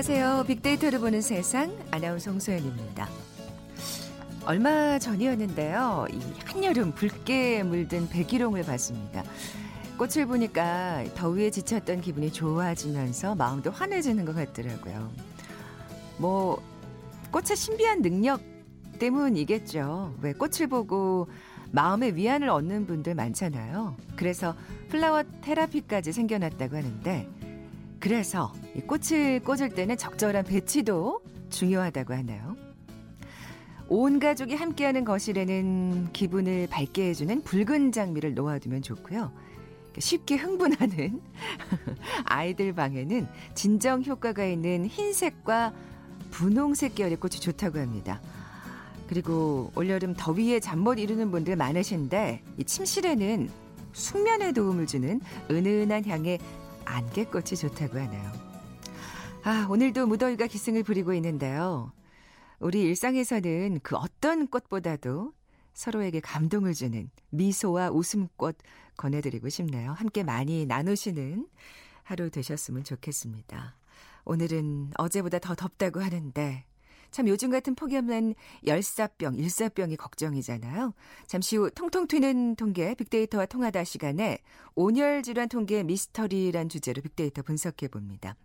안녕하세요. 빅데이터를 보는 세상 아나운서 홍소연입니다. 얼마 전이었는데요. 이 한여름 붉게 물든 백일홍을 봤습니다. 꽃을 보니까 더위에 지쳤던 기분이 좋아지면서 마음도 환해지는 것 같더라고요. 뭐 꽃의 신비한 능력 때문이겠죠. 왜 꽃을 보고 마음의 위안을 얻는 분들 많잖아요. 그래서 플라워 테라피까지 생겨났다고 하는데 그래서 이 꽃을 꽂을 때는 적절한 배치도 중요하다고 하나요? 온 가족이 함께하는 거실에는 기분을 밝게 해주는 붉은 장미를 놓아두면 좋고요. 쉽게 흥분하는 아이들 방에는 진정 효과가 있는 흰색과 분홍색 계열의 꽃이 좋다고 합니다. 그리고 올여름 더위에 잠 못 이루는 분들 많으신데 이 침실에는 숙면에 도움을 주는 은은한 향의 안개꽃이 좋다고 하네요. 아, 오늘도 무더위가 기승을 부리고 있는데요. 우리 일상에서는 그 어떤 꽃보다도 서로에게 감동을 주는 미소와 웃음꽃 권해드리고 싶네요. 함께 많이 나누시는 하루 되셨으면 좋겠습니다. 오늘은 어제보다 더 덥다고 하는데 참 요즘 같은 없는 열사병, 일사병이 걱정이잖아요. 잠시 후 통통 튀는 통계 빅데이터와 통하다 시간에 온열 질환 통계 미스터리란 주제로 빅데이터 분석해 봅니다.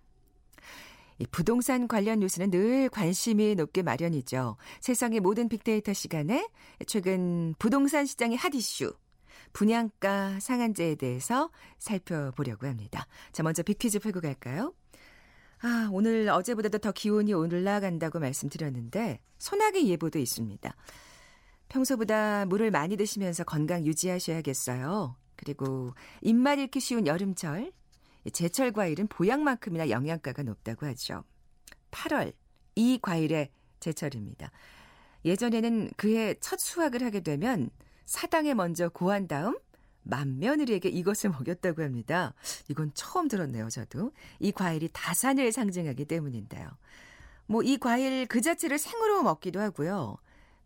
이 부동산 관련 뉴스는 늘 관심이 높게 마련이죠. 세상의 모든 빅데이터 시간에 최근 부동산 시장의 핫 이슈 분양가 상한제에 대해서 살펴보려고 합니다. 자, 먼저 빅퀴즈 풀고 갈까요? 아, 오늘 어제보다도 더 기온이 올라간다고 말씀드렸는데 소나기 예보도 있습니다. 평소보다 물을 많이 드시면서 건강 유지하셔야겠어요. 그리고 입맛 잃기 쉬운 여름철, 제철 과일은 보양만큼이나 영양가가 높다고 하죠. 8월 이 과일의 제철입니다. 예전에는 그해 첫 수확을 하게 되면 사당에 먼저 고한 다음 맏며느리에게 이것을 먹였다고 합니다. 이건 처음 들었네요, 저도. 이 과일이 다산을 상징하기 때문인데요. 뭐 이 과일 그 자체를 생으로 먹기도 하고요.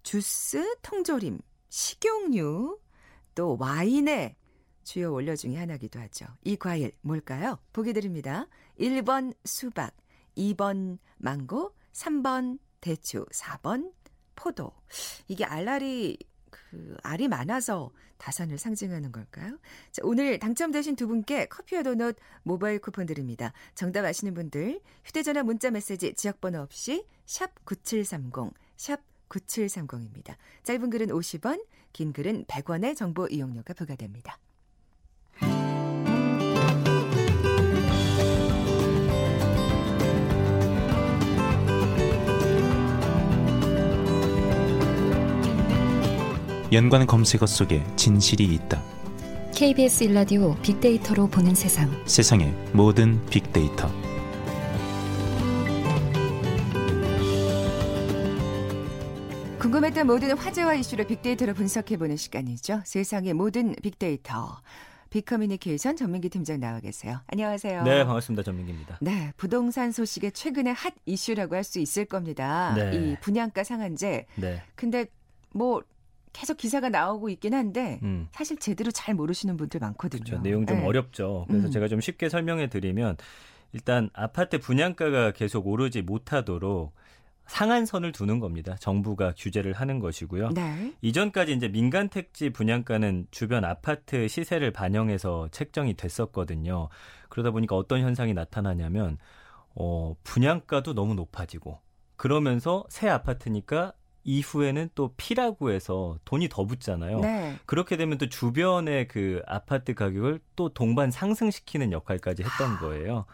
주스, 통조림, 식용유, 또 와인의 주요 원료 중의 하나기도 하죠. 이 과일 뭘까요? 보기 드립니다. 1번 수박, 2번 망고, 3번 대추, 4번 포도. 이게 알알이 그 알이 많아서 다산을 상징하는 걸까요? 자, 오늘 당첨되신 두 분께 커피와 도넛 모바일 쿠폰 드립니다. 정답 아시는 분들 휴대전화 문자 메시지 지역번호 없이 샵 9730, 샵 9730입니다. 짧은 글은 50원, 긴 글은 100원의 정보 이용료가 부과됩니다. 연관 검색어 속에 진실이 있다. KBS 일라디오 빅데이터로 보는 세상. 세상의 모든 빅데이터. 궁금했던 모든 화제와 이슈를 빅데이터로 분석해보는 시간이죠. 세상의 모든 빅데이터. 빅커뮤니케이션 전민기 팀장 나와 계세요. 안녕하세요. 네, 반갑습니다. 전민기입니다. 네, 부동산 소식의 최근의 핫 이슈라고 할 수 있을 겁니다. 네. 이 분양가 상한제. 네. 근데 뭐 계속 기사가 나오고 있긴 한데 음. 사실 제대로 잘 모르시는 분들 많거든요. 그렇죠. 내용 좀 네. 어렵죠. 그래서 음. 제가 좀 쉽게 설명해 드리면 일단 아파트 분양가가 계속 오르지 못하도록 상한선을 두는 겁니다. 정부가 규제를 하는 것이고요. 네. 이전까지 이제 민간 택지 분양가는 주변 아파트 시세를 반영해서 책정이 됐었거든요. 그러다 보니까 어떤 현상이 나타나냐면 어, 분양가도 너무 높아지고 그러면서 새 아파트니까 이후에는 또 피라고 해서 돈이 더 붙잖아요. 네. 그렇게 되면 또 주변의 그 아파트 가격을 또 동반 상승시키는 역할까지 했던 거예요.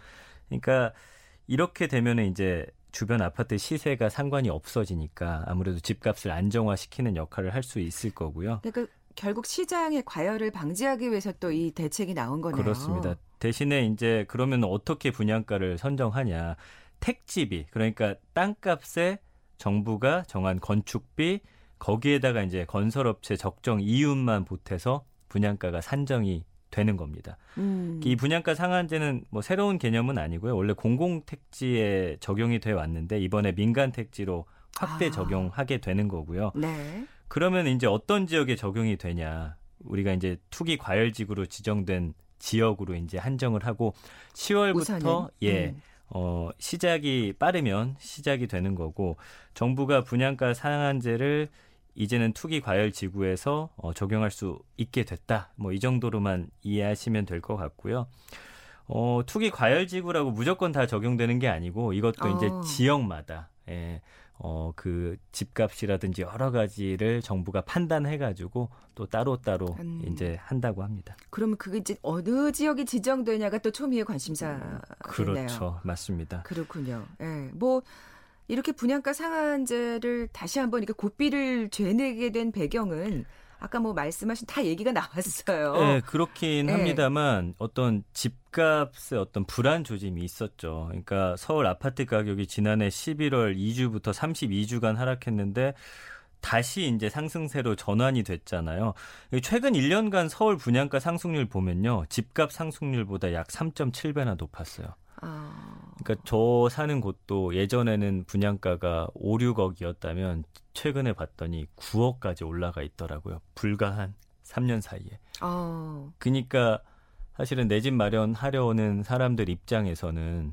그러니까 이렇게 되면은 이제 주변 아파트 시세가 상관이 없어지니까 아무래도 집값을 안정화시키는 역할을 할 수 있을 거고요. 그러니까 결국 시장의 과열을 방지하기 위해서 또 이 대책이 나온 거네요. 그렇습니다. 대신에 이제 그러면 어떻게 분양가를 선정하냐? 택지비 그러니까 땅값에 정부가 정한 건축비 거기에다가 이제 건설업체 적정 이윤만 보태서 분양가가 산정이 되는 겁니다. 음. 이 분양가 상한제는 뭐 새로운 개념은 아니고요. 원래 공공택지에 적용이 돼 왔는데 이번에 민간택지로 확대 아. 적용하게 되는 거고요. 네. 그러면 이제 어떤 지역에 적용이 되냐? 우리가 이제 투기 과열지구로 지정된 지역으로 이제 한정을 하고 10월부터 우선은? 예. 음. 어, 시작이 빠르면 시작이 되는 거고 정부가 분양가 상한제를 이제는 투기 과열 지구에서 어, 적용할 수 있게 됐다. 뭐 이 정도로만 이해하시면 될 것 같고요. 어, 투기 과열 지구라고 무조건 다 적용되는 게 아니고 이것도 어. 이제 지역마다 예. 어, 그 집값이라든지 여러 가지를 정부가 판단해가지고 또 따로따로 음. 이제 한다고 합니다. 그러면 그게 이제 어느 지역이 지정되냐가 또 초미의 관심사네요. 그렇죠. 맞습니다. 그렇군요. 예. 네. 뭐, 이렇게 분양가 상한제를 다시 한번 이렇게 고삐를 죄내게 된 배경은 아까 뭐 말씀하신 다 얘기가 나왔어요. 네, 그렇긴 네. 합니다만 어떤 집값의 어떤 불안 조짐이 있었죠. 그러니까 서울 아파트 가격이 지난해 11월 2주부터 32주간 하락했는데 다시 이제 상승세로 전환이 됐잖아요. 최근 1년간 서울 분양가 상승률 보면요. 집값 상승률보다 약 3.7배나 높았어요. 아... 그러니까 저 사는 곳도 예전에는 분양가가 5, 6억이었다면 최근에 봤더니 9억까지 올라가 있더라고요. 불과 한 3년 사이에. 어. 그러니까 사실은 내 집 마련하려 오는 사람들 입장에서는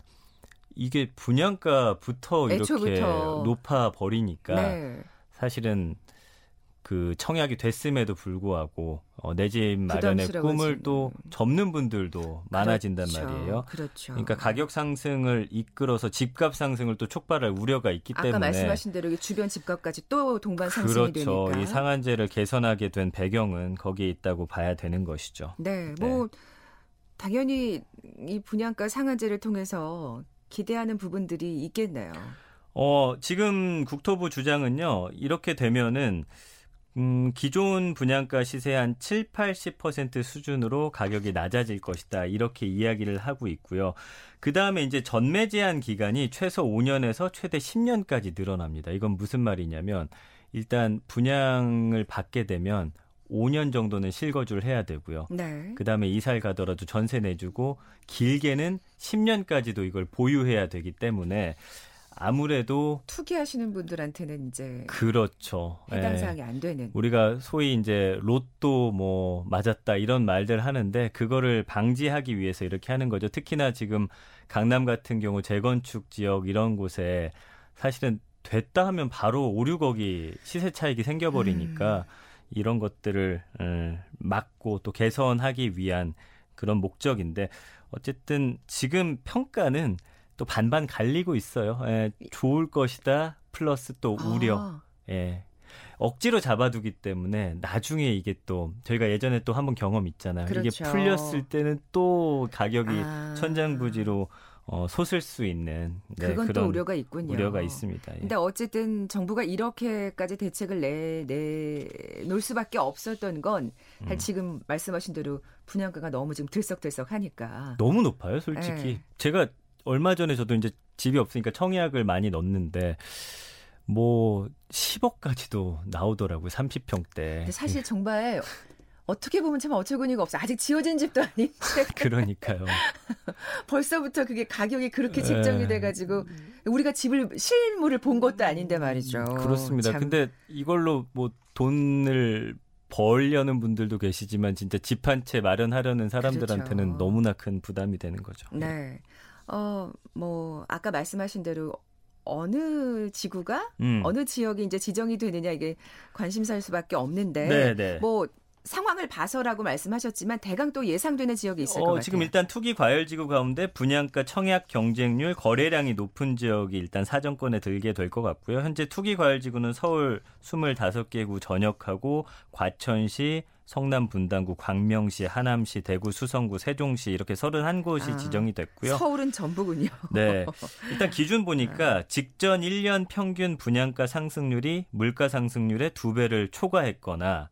이게 분양가부터 이렇게 애초부터. 높아 버리니까 네. 사실은 그 청약이 됐음에도 불구하고 어, 내 집 마련의 꿈을 또 접는 분들도 많아진단 그렇죠. 말이에요. 그렇죠. 그러니까 가격 상승을 이끌어서 집값 상승을 또 촉발할 우려가 있기 아까 때문에 아까 말씀하신 대로 주변 집값까지 또 동반 상승이 그렇죠. 되니까 이 상한제를 개선하게 된 배경은 거기에 있다고 봐야 되는 것이죠. 네, 뭐 네. 당연히 이 분양가 상한제를 통해서 기대하는 부분들이 있겠네요. 어, 지금 국토부 주장은요. 이렇게 되면은 음, 기존 분양가 시세 한 7, 80% 수준으로 가격이 낮아질 것이다. 이렇게 이야기를 하고 있고요. 그 다음에 이제 전매 제한 기간이 최소 5년에서 최대 10년까지 늘어납니다. 이건 무슨 말이냐면 일단 분양을 받게 되면 5년 정도는 실거주를 해야 되고요. 네. 그 다음에 이사를 가더라도 전세 내주고 길게는 10년까지도 이걸 보유해야 되기 때문에 아무래도 투기하시는 분들한테는 이제 그렇죠. 해당 예. 사항이 예. 안 되는 우리가 소위 이제 로또 뭐 맞았다 이런 말들 하는데 그거를 방지하기 위해서 이렇게 하는 거죠. 특히나 지금 강남 같은 경우 재건축 지역 이런 곳에 사실은 됐다 하면 바로 5, 6억이 시세 차익이 생겨버리니까 음. 이런 것들을 막고 또 개선하기 위한 그런 목적인데 어쨌든 지금 평가는 또 반반 갈리고 있어요. 예, 좋을 것이다 플러스 또 우려. 아. 예. 억지로 잡아두기 때문에 나중에 이게 또 저희가 예전에 또 한번 경험 있잖아요. 그렇죠. 이게 풀렸을 때는 또 가격이 아. 천장부지로 어, 솟을 수 있는 네, 그건 또 우려가 있군요. 우려가 있습니다. 예. 근데 어쨌든 정부가 이렇게까지 대책을 내, 내 놓을 수밖에 없었던 건 음. 지금 말씀하신 대로 분양가가 너무 지금 들썩들썩하니까 너무 높아요, 솔직히. 네. 제가 얼마 전에 저도 이제 집이 없으니까 청약을 많이 넣었는데 뭐 10억까지도 나오더라고요. 30평대. 사실 정말 어떻게 보면 참 어처구니가 없어. 아직 지어진 집도 아닌데. 그러니까요. 벌써부터 그게 가격이 그렇게 책정이 돼가지고 우리가 집을 실물을 본 것도 아닌데 말이죠. 그렇습니다. 참. 근데 이걸로 뭐 돈을 벌려는 분들도 계시지만 진짜 집 한 채 마련하려는 사람들한테는 그렇죠. 너무나 큰 부담이 되는 거죠. 네. 어, 뭐, 아까 말씀하신 대로 어느 지구가 음. 어느 지역이 이제 지정이 되느냐 이게 관심사일 수밖에 없는데 네네. 네. 뭐 상황을 봐서라고 말씀하셨지만 대강 또 예상되는 지역이 있을 어, 것 같아요. 지금 일단 투기 과열 지구 가운데 분양가 청약 경쟁률 거래량이 높은 지역이 일단 사정권에 들게 될 것 같고요. 현재 투기 과열 지구는 서울 25개 구 전역하고 과천시, 성남 분당구, 광명시, 하남시, 대구, 수성구, 세종시 이렇게 31곳이 아, 지정이 됐고요. 서울은 전부군요. 네. 일단 기준 보니까 직전 1년 평균 분양가 상승률이 물가 상승률의 2배를 초과했거나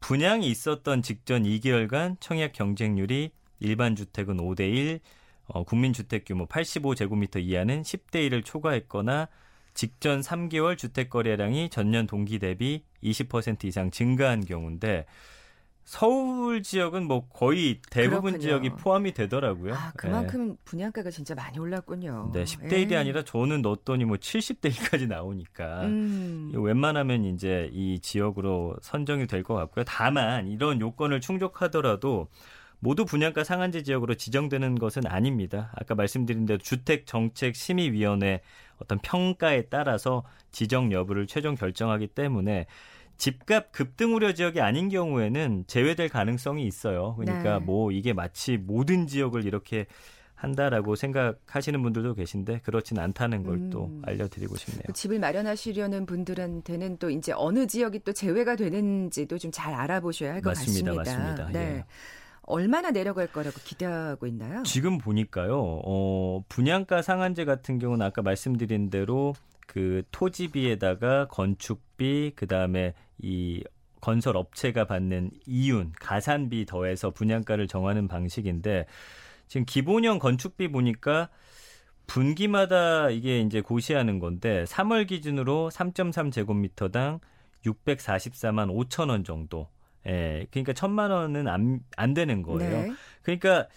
분양이 있었던 직전 2개월간 청약 경쟁률이 일반 주택은 5대 1, 어, 국민주택 규모 85제곱미터 이하는 10대 1을 초과했거나 직전 3개월 주택 거래량이 전년 동기 대비 20% 이상 증가한 경우인데 서울 지역은 뭐 거의 대부분 그렇군요. 지역이 포함이 되더라고요. 아, 그만큼 네. 분양가가 진짜 많이 올랐군요. 네, 10대 1이 아니라 저는 넣었더니 뭐 70대 1까지 나오니까 음. 웬만하면 이제 이 지역으로 선정이 될 것 같고요. 다만 이런 요건을 충족하더라도 모두 분양가 상한제 지역으로 지정되는 것은 아닙니다. 아까 말씀드린 대로 주택정책심의위원회 어떤 평가에 따라서 지정 여부를 최종 결정하기 때문에 집값 급등 우려 지역이 아닌 경우에는 제외될 가능성이 있어요. 그러니까 네. 뭐 이게 마치 모든 지역을 이렇게 한다라고 생각하시는 분들도 계신데 그렇진 않다는 걸또 음. 알려드리고 싶네요. 그 집을 마련하시려는 분들한테는 또 이제 어느 지역이 또 제외가 되는지도 좀 잘 알아보셔야 할 것 같습니다. 맞습니다. 네. 예. 얼마나 내려갈 거라고 기대하고 있나요? 지금 보니까요. 어, 분양가 상한제 같은 경우는 아까 말씀드린 대로 그 토지비에다가 건축비 그다음에 이 건설 업체가 받는 이윤, 가산비 더해서 분양가를 정하는 방식인데 지금 기본형 건축비 보니까 분기마다 이게 이제 고시하는 건데 3월 기준으로 3.3제곱미터당 644만 5천 원 정도. 예. 그러니까 천만 원은 안, 안 되는 거예요. 네. 그러니까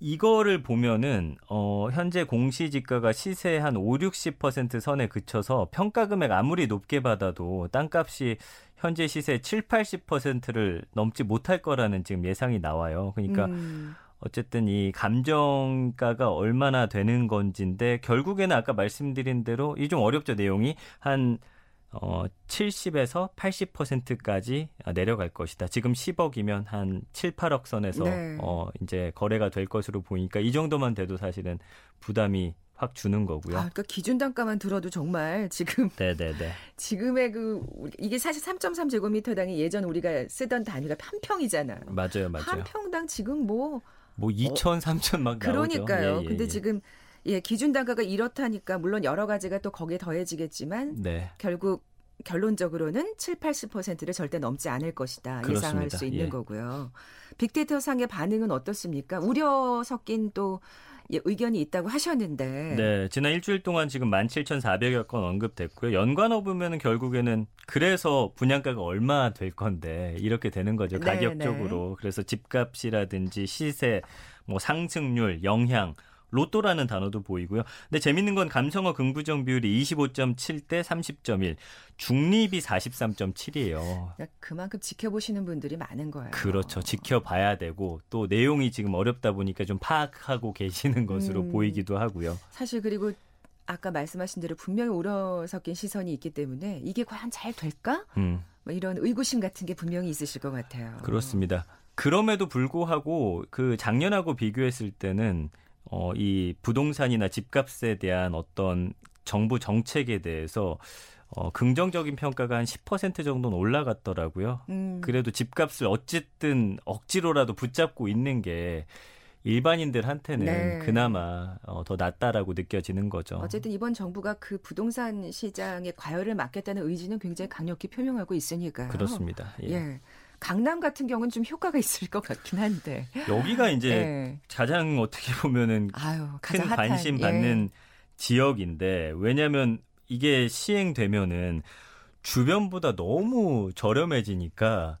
이거를 보면은 어 현재 공시지가가 시세 한 5, 60% 선에 그쳐서 평가 금액 아무리 높게 받아도 땅값이 현재 시세 7, 80%를 넘지 못할 거라는 지금 예상이 나와요. 그러니까 음. 어쨌든 이 감정가가 얼마나 되는 건지인데 결국에는 아까 말씀드린 대로 이 좀 어렵죠 내용이 한 어, 70에서 80%까지 내려갈 것이다. 지금 10억이면 한 7, 8억 선에서 네. 어, 이제 거래가 될 것으로 보니까 이 정도만 돼도 사실은 부담이 확 주는 거고요. 아, 그러니까 기준 단가만 들어도 정말 지금 네네네. 지금의 그 이게 사실 3.3 제곱미터당이 예전 우리가 쓰던 단위가 한 평이잖아요. 맞아요, 맞아요. 한 평당 지금 뭐뭐 2천, 어, 3천 막 그러니까요. 나오죠. 예, 예, 근데 예. 지금 예, 기준 단가가 이렇다니까 물론 여러 가지가 또 거기에 더해지겠지만 네. 결국 결론적으로는 7, 80%를 절대 넘지 않을 것이다. 그렇습니다. 예상할 수 있는 예. 거고요. 빅데이터 상의 반응은 어떻습니까? 우려 섞인 또 예, 의견이 있다고 하셨는데. 네, 지난 일주일 동안 지금 17,400여 건 언급됐고요. 연관어 보면은 결국에는 그래서 분양가가 얼마 될 건데 이렇게 되는 거죠. 네, 가격적으로. 네. 그래서 집값이라든지 시세, 뭐 상승률, 영향 로또라는 단어도 보이고요. 근데 재밌는 건 감성어 긍부정 비율이 25.7대 30.1, 중립이 43.7이에요. 그만큼 지켜보시는 분들이 많은 거예요. 그렇죠. 지켜봐야 되고 또 내용이 지금 어렵다 보니까 좀 파악하고 계시는 것으로 음, 보이기도 하고요. 사실 그리고 아까 말씀하신 대로 분명히 우러 섞인 시선이 있기 때문에 이게 과연 잘 될까? 음. 뭐 이런 의구심 같은 게 분명히 있으실 것 같아요. 그렇습니다. 그럼에도 불구하고 그 작년하고 비교했을 때는 어, 이 부동산이나 집값에 대한 어떤 정부 정책에 대해서 어, 긍정적인 평가가 한 10% 정도는 올라갔더라고요. 음. 그래도 집값을 어쨌든 억지로라도 붙잡고 있는 게 일반인들한테는 네. 그나마 어, 더 낫다라고 느껴지는 거죠. 어쨌든 이번 정부가 그 부동산 시장의 과열을 막겠다는 의지는 굉장히 강력히 표명하고 있으니까요. 그렇습니다. 예. 예. 강남 같은 경우는 좀 효과가 있을 것 같긴 한데. 여기가 이제 예. 가장 어떻게 보면은 아유, 큰 핫한, 관심 받는 예. 지역인데 왜냐하면 이게 시행되면은 주변보다 너무 저렴해지니까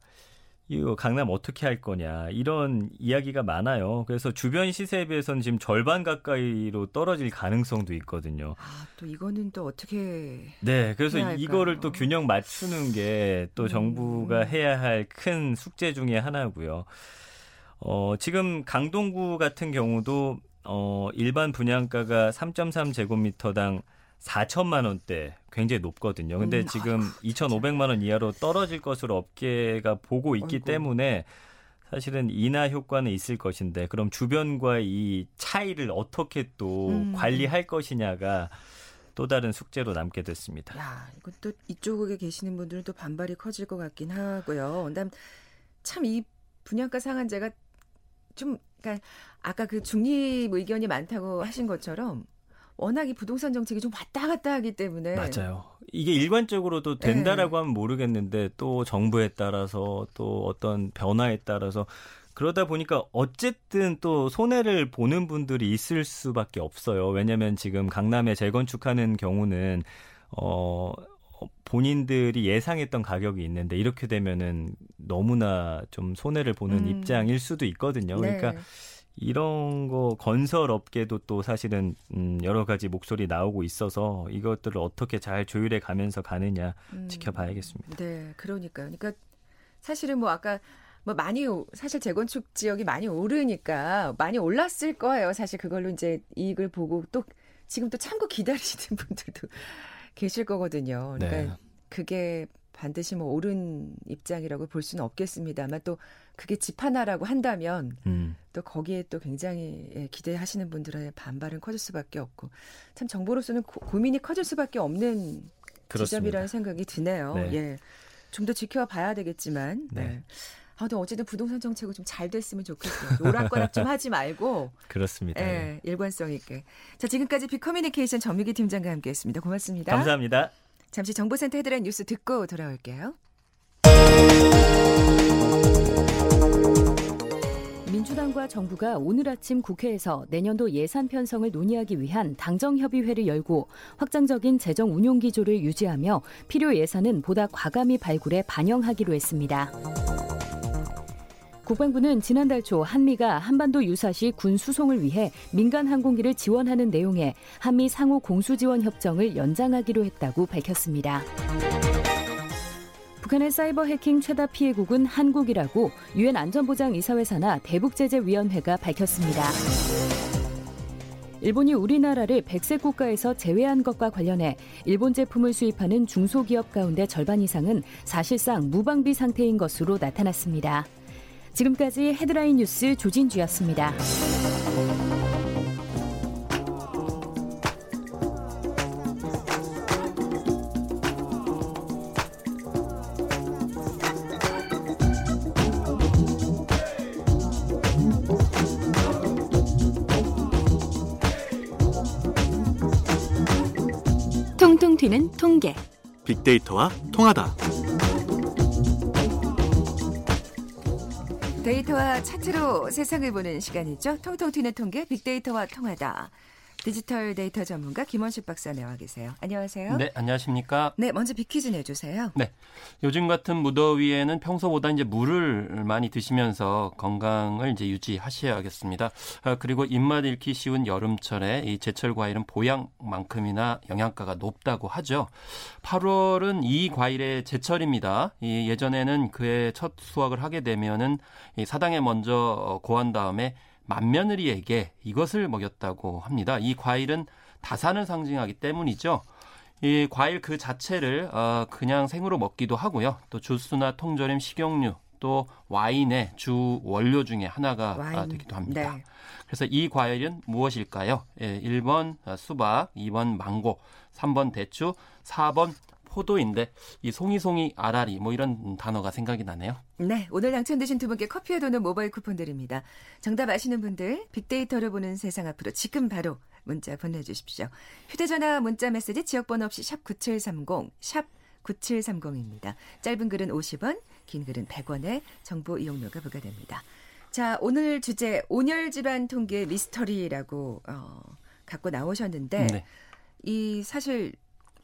이거 강남 어떻게 할 거냐 이런 이야기가 많아요. 그래서 주변 시세에 비해서는 지금 절반 가까이로 떨어질 가능성도 있거든요. 아, 또 이거는 또 어떻게 네, 그래서 이거를 또 균형 맞추는 게또 음. 정부가 해야 할 큰 숙제 중의 하나고요. 어, 지금 강동구 같은 경우도 어, 일반 분양가가 3.3 제곱미터당 4천만 원대 굉장히 높거든요. 근데 음, 지금 아, 2,500만 원 이하로 떨어질 것으로 업계가 보고 있기 어이구. 때문에 사실은 인하 효과는 있을 것인데 그럼 주변과 이 차이를 어떻게 또 음. 관리할 것이냐가 또 다른 숙제로 남게 됐습니다. 야, 이것도 이쪽에 계시는 분들은 또 반발이 커질 것 같긴 하고요. 그다음 참 이 분양가 상한제가 좀 그러니까 아까 그 중립 의견이 많다고 하신 것처럼 워낙 이 부동산 정책이 좀 왔다 갔다 하기 때문에 맞아요. 이게 일관적으로도 된다라고 네. 하면 모르겠는데 또 정부에 따라서 또 어떤 변화에 따라서 그러다 보니까 어쨌든 또 손해를 보는 분들이 있을 수밖에 없어요. 왜냐하면 지금 강남에 재건축하는 경우는 어 본인들이 예상했던 가격이 있는데 이렇게 되면은 너무나 좀 손해를 보는 음. 입장일 수도 있거든요. 그러니까 네. 이런 거 건설 업계도 또 사실은 음 여러 가지 목소리 나오고 있어서 이것들을 어떻게 잘 조율해 가면서 가느냐 음. 지켜봐야겠습니다. 네, 그러니까요. 그러니까 사실은 뭐 아까 뭐 많이 사실 재건축 지역이 많이 오르니까 많이 올랐을 거예요. 사실 그걸로 이제 이익을 보고 또 지금 또 참고 기다리시는 분들도 계실 거거든요. 그러니까 네. 그게 반드시 뭐 옳은 입장이라고 볼 수는 없겠습니다만 또 그게 집 하나라고 한다면 음. 또 거기에 또 굉장히 예, 기대하시는 분들의 반발은 커질 수밖에 없고 참 정부로서는 고, 민이 커질 수밖에 없는 그렇습니다. 지점이라는 생각이 드네요. 네. 예. 좀 더 지켜봐야 되겠지만. 네. 네. 아, 근 어쨌든 부동산 정책은 좀 잘 됐으면 좋겠어요. 오락가락 좀 하지 말고. 그렇습니다. 예, 일관성 있게. 자, 지금까지 비커뮤니케이션 전미기 팀장과 함께 했습니다. 고맙습니다. 감사합니다. 잠시 정보센터 헤드라인 뉴스 듣고 돌아올게요. 민주당과 정부가 오늘 아침 국회에서 내년도 예산 편성을 논의하기 위한 당정협의회를 열고 확장적인 재정 운용 기조를 유지하며 필요 예산은 보다 과감히 발굴해 반영하기로 했습니다. 국방부는 지난달 초 한미가 한반도 유사시 군 수송을 위해 민간 항공기를 지원하는 내용의 한미 상호 공수 지원 협정을 연장하기로 했다고 밝혔습니다. 북한의 사이버 해킹 최다 피해국은 한국이라고 유엔 안전보장 이사회 사나 대북제재위원회가 밝혔습니다. 일본이 우리나라를 백색 국가에서 제외한 것과 관련해 일본 제품을 수입하는 중소기업 가운데 절반 이상은 사실상 무방비 상태인 것으로 나타났습니다. 지금까지 헤드라인 뉴스 조진주였습니다. 통계. 빅데이터와 통하다. 데이터와 차트로 세상을 보는 시간이죠. 통통 튀는 통계 빅데이터와 통하다. 디지털 데이터 전문가 김원식 박사 나와 계세요. 안녕하세요. 네, 안녕하십니까? 네, 먼저 빅퀴즈 내주세요. 네, 요즘 같은 무더위에는 평소보다 이제 물을 많이 드시면서 건강을 이제 유지하셔야겠습니다. 아, 그리고 입맛 잃기 쉬운 여름철에 이 제철 과일은 보양만큼이나 영양가가 높다고 하죠. 8월은 이 과일의 제철입니다. 이 예전에는 그의 첫 수확을 하게 되면은 이 사당에 먼저 고한 다음에 맏며느리에게 이것을 먹였다고 합니다. 이 과일은 다산을 상징하기 때문이죠. 이 과일 그 자체를 어, 그냥 생으로 먹기도 하고요. 또 주스나 통조림, 식용유, 또 와인의 주 원료 중에 하나가 와인. 되기도 합니다. 네. 그래서 이 과일은 무엇일까요? 예, 1번 수박, 2번 망고, 3번 대추, 4번 포도인데 이 송이송이 아라리 뭐 이런 단어가 생각이 나네요. 네, 오늘 당첨되신 두 분께 커피와 도는 모바일 쿠폰 드립니다. 정답 아시는 분들 빅데이터를 보는 세상 앞으로 지금 바로 문자 보내주십시오. 휴대전화 문자 메시지 지역번호 없이 샵 9730, 샵 9730입니다. 짧은 글은 50원, 긴 글은 100원에 정보 이용료가 부과됩니다. 자, 오늘 주제 온열 질환 통계 미스터리라고 어, 갖고 나오셨는데 네. 이 사실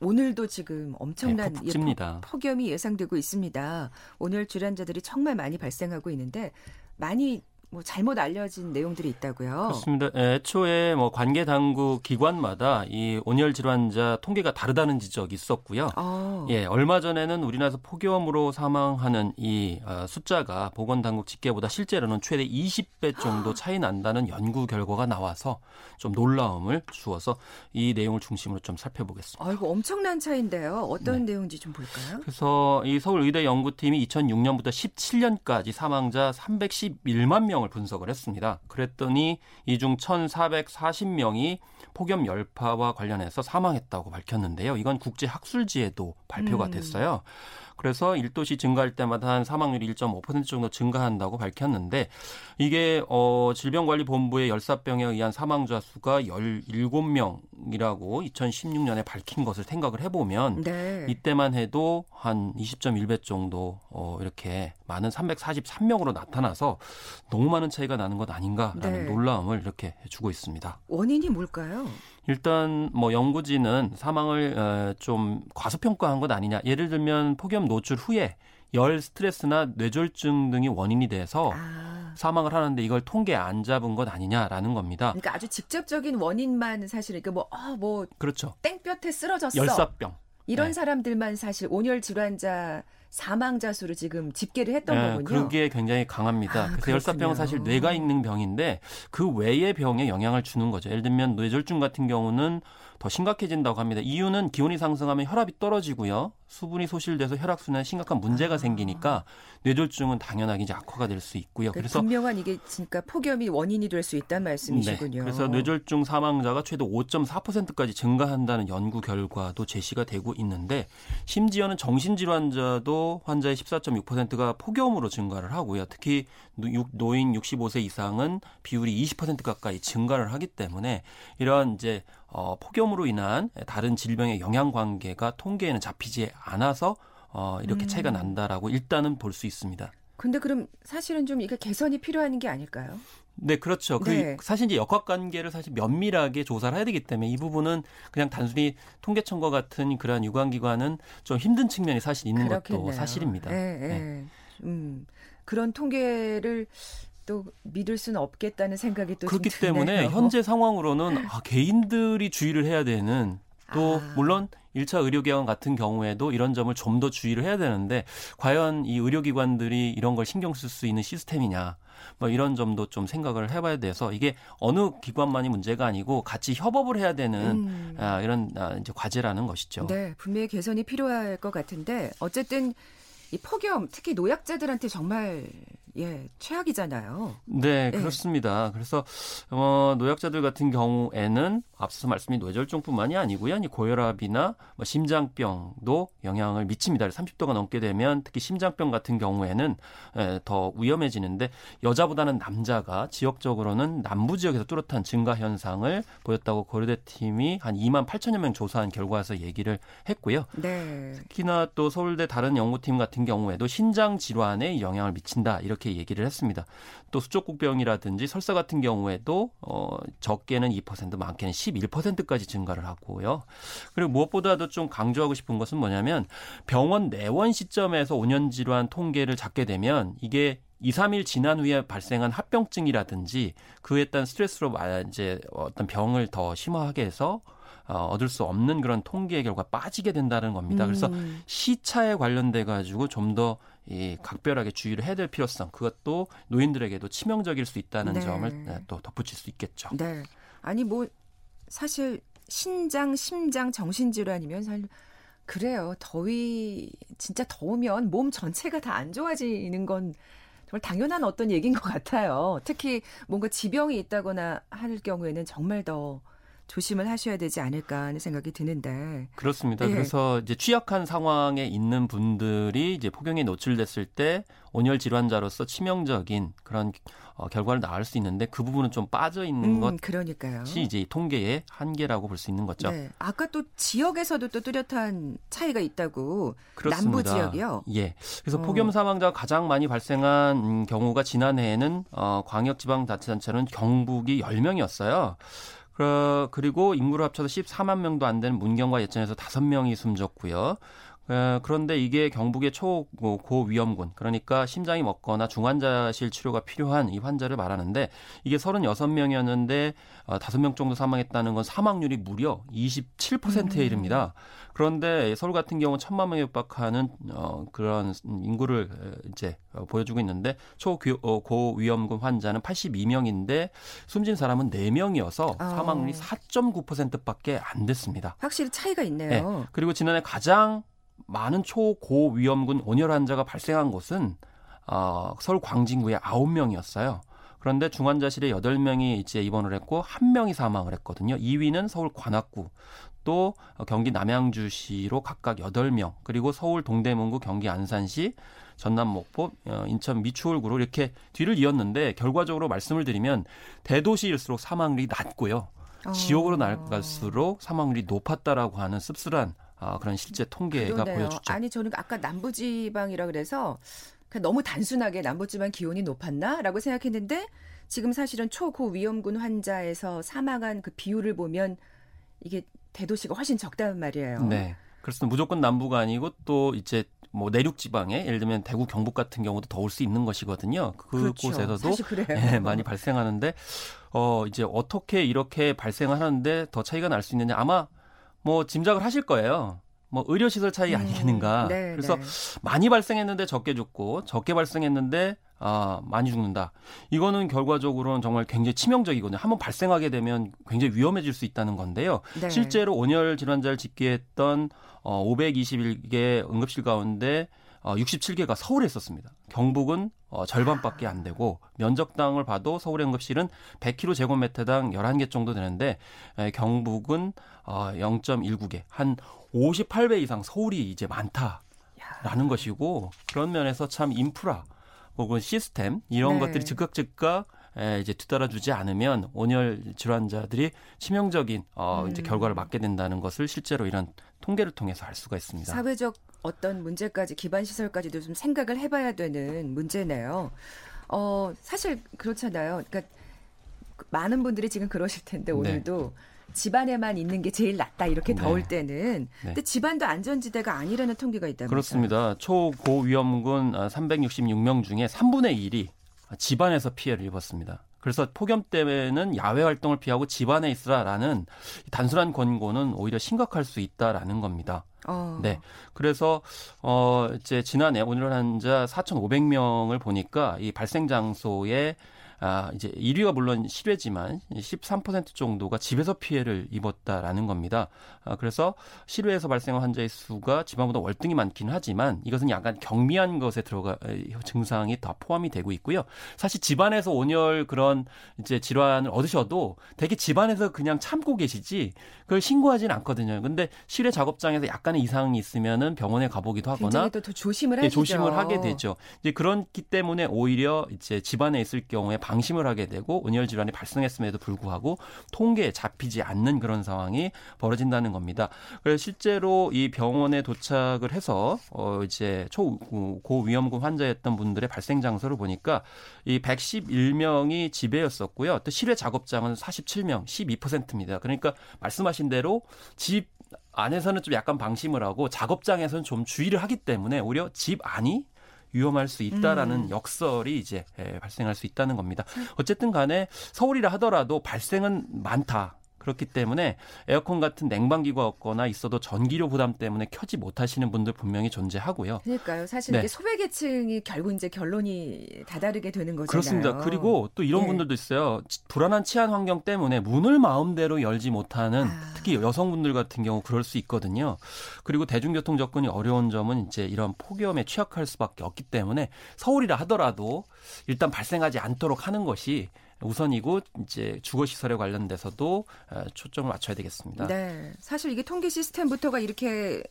오늘도 지금 엄청난 네, 예, 폭염이 예상되고 있습니다. 온열 질환자들이 정말 많이 발생하고 있는데 많이 뭐 잘못 알려진 내용들이 있다고요. 그렇습니다. 애초에 뭐 관계 당국 기관마다 이 온열 질환자 통계가 다르다는 지적이 있었고요. 아. 예, 얼마 전에는 우리나라에서 폭염으로 사망하는 이 어, 숫자가 보건 당국 집계보다 실제로는 최대 20배 정도 차이 난다는 연구 결과가 나와서 좀 놀라움을 주어서 이 내용을 중심으로 좀 살펴보겠습니다. 아이고 엄청난 차인데요. 어떤 네. 내용인지 좀 볼까요? 그래서 이 서울의대 연구팀이 2006년부터 17년까지 사망자 311만 명 명을 분석을 했습니다. 그랬더니 이중 1,440명이 폭염 열파와 관련해서 사망했다고 밝혔는데요. 이건 국제 학술지에도 발표가 음. 됐어요. 음. 그래서 1도시 증가할 때마다 한 사망률이 1.5% 정도 증가한다고 밝혔는데 이게 어 질병관리본부의 열사병에 의한 사망자 수가 17명이라고 2016년에 밝힌 것을 생각을 해보면 네. 이때만 해도 한 20.1배 정도 어 이렇게 많은 343명으로 나타나서 너무 많은 차이가 나는 것 아닌가라는 네. 놀라움을 이렇게 주고 있습니다. 원인이 뭘까요? 일단 뭐 연구진은 사망을 어, 좀 과소평가한 것 아니냐. 예를 들면 폭염 노출 후에 열 스트레스나 뇌졸중 등이 원인이 돼서 아. 사망을 하는데 이걸 통계 안 잡은 것 아니냐라는 겁니다. 그러니까 아주 직접적인 원인만 사실 이렇게 뭐, 아, 뭐 그렇죠. 땡볕에 쓰러졌어. 열사병. 이런 네. 사람들만 사실 온열 질환자 사망자 수를 지금 집계를 했던 네, 거군요. 그게 굉장히 강합니다. 아, 그래서 열사병은 사실 뇌가 있는 병인데 그 외의 병에 영향을 주는 거죠. 예를 들면 뇌졸중 같은 경우는 더 심각해진다고 합니다. 이유는 기온이 상승하면 혈압이 떨어지고요. 수분이 소실돼서 혈액순환에 심각한 문제가 아. 생기니까 뇌졸중은 당연하게 이제 악화가 될 수 있고요. 그러니까 그래서 분명한 이게 진짜 폭염이 원인이 될 수 있다는 말씀이시군요. 네, 그래서 뇌졸중 사망자가 최대 5.4%까지 증가한다는 연구 결과도 제시가 되고 있는데 심지어는 정신질환자도 환자의 14.6%가 폭염으로 증가를 하고요. 특히 노인 65세 이상은 비율이 20% 가까이 증가를 하기 때문에 이런 이제 어, 폭염으로 인한 다른 질병의 영향 관계가 통계에는 잡히지 않아서 어, 이렇게 차이가 음. 난다라고 일단은 볼 수 있습니다. 근데 그럼 사실은 좀 이게 개선이 필요한 게 아닐까요? 네, 그렇죠. 그 네. 그 사실 이제 역학 관계를 사실 면밀하게 조사를 해야 되기 때문에 이 부분은 그냥 단순히 통계청과 같은 그러한 유관기관은 좀 힘든 측면이 사실 있는 그렇겠네요. 것도 사실입니다. 네, 네. 네. 음, 그런 통계를 또 믿을 수는 없겠다는 생각이 또 그렇기 때문에 현재 상황으로는 아, 개인들이 주의를 해야 되는 또 아. 물론 1차 의료기관 같은 경우에도 이런 점을 좀 더 주의를 해야 되는데 과연 이 의료기관들이 이런 걸 신경 쓸 수 있는 시스템이냐 뭐 이런 점도 좀 생각을 해봐야 돼서 이게 어느 기관만이 문제가 아니고 같이 협업을 해야 되는 음. 아, 이런 아, 이제 과제라는 것이죠. 네, 분명히 개선이 필요할 것 같은데 어쨌든 이 폭염 특히 노약자들한테 정말 예, 최악이잖아요. 네, 예. 그렇습니다. 그래서 어, 노약자들 같은 경우에는 앞서 말씀인 뇌졸중뿐만이 아니고요. 고혈압이나 뭐 심장병도 영향을 미칩니다. 30도가 넘게 되면 특히 심장병 같은 경우에는 에, 더 위험해지는데 여자보다는 남자가 지역적으로는 남부 지역에서 뚜렷한 증가 현상을 보였다고 고려대 팀이 한 2만 8천여 명 조사한 결과에서 얘기를 했고요. 네. 특히나 또 서울대 다른 연구팀 같은 경우에도 신장 질환에 영향을 미친다 이렇게 얘기를 했습니다. 또 수족구병이라든지 설사 같은 경우에도 어, 적게는 2% 많게는 11%까지 증가를 하고요. 그리고 무엇보다도 좀 강조하고 싶은 것은 뭐냐면 병원 내원 시점에서 5년 질환 통계를 잡게 되면 이게 2, 3일 지난 후에 발생한 합병증이라든지 그에 따른 스트레스로 이제 어떤 병을 더 심화하게 해서 어, 얻을 수 없는 그런 통계 결과 빠지게 된다는 겁니다. 그래서 음. 시차에 관련돼 가지고 좀 더 이 각별하게 주의를 해야 될 필요성 그것도 노인들에게도 치명적일 수 있다는 네. 점을 네, 또 덧붙일 수 있겠죠. 네. 아니 뭐 사실 신장, 심장, 정신질환이면 사실 그래요. 더위 진짜 더우면 몸 전체가 다 안 좋아지는 건 정말 당연한 어떤 얘기인 것 같아요. 특히 뭔가 지병이 있다거나 할 경우에는 정말 더 조심을 하셔야 되지 않을까 하는 생각이 드는데. 그렇습니다. 예. 그래서 이제 취약한 상황에 있는 분들이 이제 폭염에 노출됐을 때 온열 질환자로서 치명적인 그런 어, 결과를 낳을 수 있는데 그 부분은 좀 빠져 있는 음, 것 그러니까요. 이제 통계의 한계라고 볼 수 있는 거죠. 네. 아까 또 지역에서도 또 뚜렷한 차이가 있다고 그렇습니다. 남부 지역이요. 예. 그래서 어. 폭염 사망자가 가장 많이 발생한 음, 경우가 지난해에는 어, 광역지방자치단체는 경북이 10명이었어요. 그, 그리고 인구를 합쳐서 14만 명도 안 되는 문경과 예천에서 5명이 숨졌고요. 어, 그런데 이게 경북의 초고위험군 그러니까 심장이 먹거나 중환자실 치료가 필요한 이 환자를 말하는데 이게 36명이었는데 어, 5명 정도 사망했다는 건 사망률이 무려 27%에 음. 이릅니다. 그런데 서울 같은 경우 천만 명에 육박하는 어, 그런 인구를 이제 어, 보여주고 있는데 초고위험군 환자는 82명인데 숨진 사람은 4명이어서 아. 사망률이 4.9%밖에 안 됐습니다. 확실히 차이가 있네요. 네. 그리고 지난해 가장 많은 초고 위험군 온열 환자가 발생한 곳은 어, 서울 광진구에 9명이었어요. 그런데 중환자실에 8명이 이제 입원을 했고 1명이 사망을 했거든요. 2위는 서울 관악구, 또 경기 남양주시로 각각 8명, 그리고 서울 동대문구, 경기 안산시, 전남 목포, 어, 인천 미추홀구로 이렇게 뒤를 이었는데 결과적으로 말씀을 드리면 대도시일수록 사망률이 낮고요. 어. 지역으로 나갈수록 사망률이 높았다라고 하는 씁쓸한 어, 그런 실제 통계가 그러네요. 보여주죠. 아니 저는 아까 남부지방이라 그래서 그냥 너무 단순하게 남부지방 기온이 높았나라고 생각했는데 지금 사실은 초고위험군 환자에서 사망한 그 비율을 보면 이게 대도시가 훨씬 적다는 말이에요. 네. 그렇습니다. 무조건 남부가 아니고 또 이제 뭐 내륙 지방에 예를 들면 대구 경북 같은 경우도 더울 수 있는 것이거든요. 그곳에서도 그렇죠. 예, 많이 발생하는데 어 이제 어떻게 이렇게 발생을 하는데 더 차이가 날 수 있느냐 아마 뭐 짐작을 하실 거예요. 뭐 의료 시설 차이 음, 아니겠는가. 네, 그래서 네. 많이 발생했는데 적게 죽고 적게 발생했는데 아, 많이 죽는다. 이거는 결과적으로는 정말 굉장히 치명적이거든요. 한번 발생하게 되면 굉장히 위험해질 수 있다는 건데요. 네. 실제로 온열 질환자를 집계했던 어 521개 응급실 가운데 어 67개가 서울에 있었습니다. 경북은 어, 절반밖에 안 되고 면적당을 봐도 서울의 응급실은 100km 제곱미터당 11개 정도 되는데 에, 경북은 어, 0.19개 한 58배 이상 서울이 이제 많다라는 것이고 그런 면에서 참 인프라 혹은 시스템 이런 네. 것들이 즉각 즉각 에, 이제 뒤따라주지 않으면 온열 질환자들이 치명적인 어, 음. 이제 결과를 맞게 된다는 것을 실제로 이런 통계를 통해서 알 수가 있습니다. 사회적 어떤 문제까지 기반 시설까지도 좀 생각을 해봐야 되는 문제네요. 어 사실 그렇잖아요. 그러니까 많은 분들이 지금 그러실 텐데 네. 오늘도 네. 집안에만 있는 게 제일 낫다 이렇게 네. 더울 때는 네. 근데 집안도 안전지대가 아니라는 통계가 있다면서요. 그렇습니다. 초고위험군 366명 중에 3분의 1이 집안에서 피해를 입었습니다. 그래서 폭염 때는 야외 활동을 피하고 집안에 있으라라는 단순한 권고는 오히려 심각할 수 있다라는 겁니다. 어. 네. 그래서 어 이제 지난해 오늘 환자 4,500명을 보니까 이 발생 장소에 아, 이제 1위가 물론 실외지만 13% 정도가 집에서 피해를 입었다라는 겁니다. 아, 그래서 실외에서 발생한 환자의 수가 집안보다 월등히 많기는 하지만 이것은 약간 경미한 것에 들어가 증상이 다 포함이 되고 있고요. 사실 집안에서 온열 그런 이제 질환을 얻으셔도 되게 집안에서 그냥 참고 계시지 그걸 신고하지는 않거든요. 근데 실외 작업장에서 약간의 이상이 있으면은 병원에 가보기도 하거나 더 조심을 네, 조심을 하게 되죠. 이제 그렇기 때문에 오히려 이제 집안에 있을 경우에 방 심을 하게 되고 온열 질환이 발생했음에도 불구하고 통계에 잡히지 않는 그런 상황이 벌어진다는 겁니다. 그래서 실제로 이 병원에 도착을 해서 어 이제 초고위험군 환자였던 분들의 발생 장소를 보니까 이 111명이 집에였었고요. 또 실외 작업장은 47명, 12%입니다. 그러니까 말씀하신 대로 집 안에서는 좀 약간 방심을 하고 작업장에서는 좀 주의를 하기 때문에 오히려 집 안이 위험할 수 있다라는 음. 역설이 이제 예, 발생할 수 있다는 겁니다. 어쨌든 간에 서울이라 하더라도 발생은 많다. 그렇기 때문에 에어컨 같은 냉방기가 없거나 있어도 전기료 부담 때문에 켜지 못하시는 분들 분명히 존재하고요. 그러니까요. 사실 네. 이게 소외계층이 결국 이제 결론이 다다르게 되는 거잖아요. 그렇습니다. 그리고 또 이런 네. 분들도 있어요. 불안한 치안 환경 때문에 문을 마음대로 열지 못하는 아. 특히 여성분들 같은 경우 그럴 수 있거든요. 그리고 대중교통 접근이 어려운 점은 이제 이런 폭염에 취약할 수밖에 없기 때문에 서울이라 하더라도 일단 발생하지 않도록 하는 것이 우선이고 이제 주거 시설에 관련돼서도 어, 초점을 맞춰야 되겠습니다. 네. 사실 이게 통계 시스템부터가 이렇게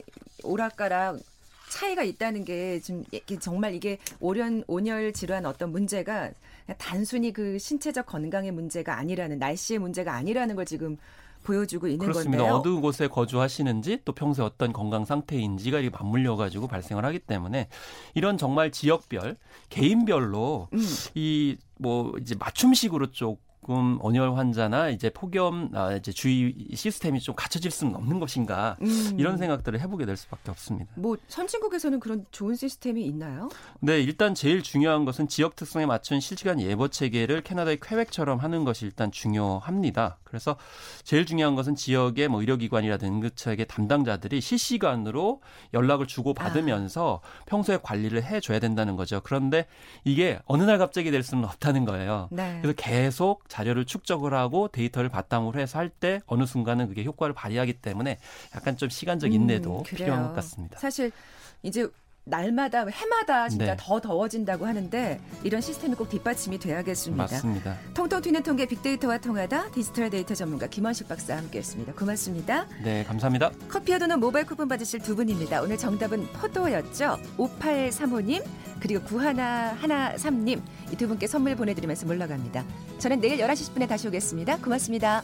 오락가락 차이가 있다는 게 지금 정말 이게 오련 온열 질환 어떤 문제가 단순히 그 신체적 건강의 문제가 아니라는 날씨의 문제가 아니라는 걸 지금 보여주고 있는 그렇습니다. 건데요. 어느 곳에 거주하시는지 또 평소에 어떤 건강 상태인지가 맞물려 가지고 발생을 하기 때문에 이런 정말 지역별 개인별로 음. 이뭐 이제 맞춤식으로 쪽 조금 온열 환자나 이제 폭염 아, 이제 주의 시스템이 좀 갖춰질 수는 없는 것인가 음. 이런 생각들을 해보게 될 수밖에 없습니다. 뭐 선진국에서는 그런 좋은 시스템이 있나요? 네, 일단 제일 중요한 것은 지역 특성에 맞춘 실시간 예보 체계를 캐나다의 퀘벡처럼 하는 것이 일단 중요합니다. 그래서 제일 중요한 것은 지역의 뭐 의료기관이라든가 응급처의 담당자들이 실시간으로 연락을 주고 받으면서 아. 평소에 관리를 해줘야 된다는 거죠. 그런데 이게 어느 날 갑자기 될 수는 없다는 거예요. 네. 그래서 계속 자료를 축적을 하고 데이터를 바탕으로 해서 할 때 어느 순간은 그게 효과를 발휘하기 때문에 약간 좀 시간적 인내도 음, 필요한 것 같습니다. 사실 이제 날마다 해마다 진짜 네. 더 더워진다고 하는데 이런 시스템이 꼭 뒷받침이 돼야겠습니다. 맞습니다. 통통 튀는 통계 빅데이터와 통하다 디지털 데이터 전문가 김원식 박사와 함께했습니다. 고맙습니다. 네, 감사합니다. 커피와 도넛 모바일 쿠폰 받으실 두 분입니다. 오늘 정답은 포도였죠. 5835님 그리고 9113님 이 두 분께 선물 보내드리면서 물러갑니다. 저는 내일 11시 10분에 다시 오겠습니다. 고맙습니다.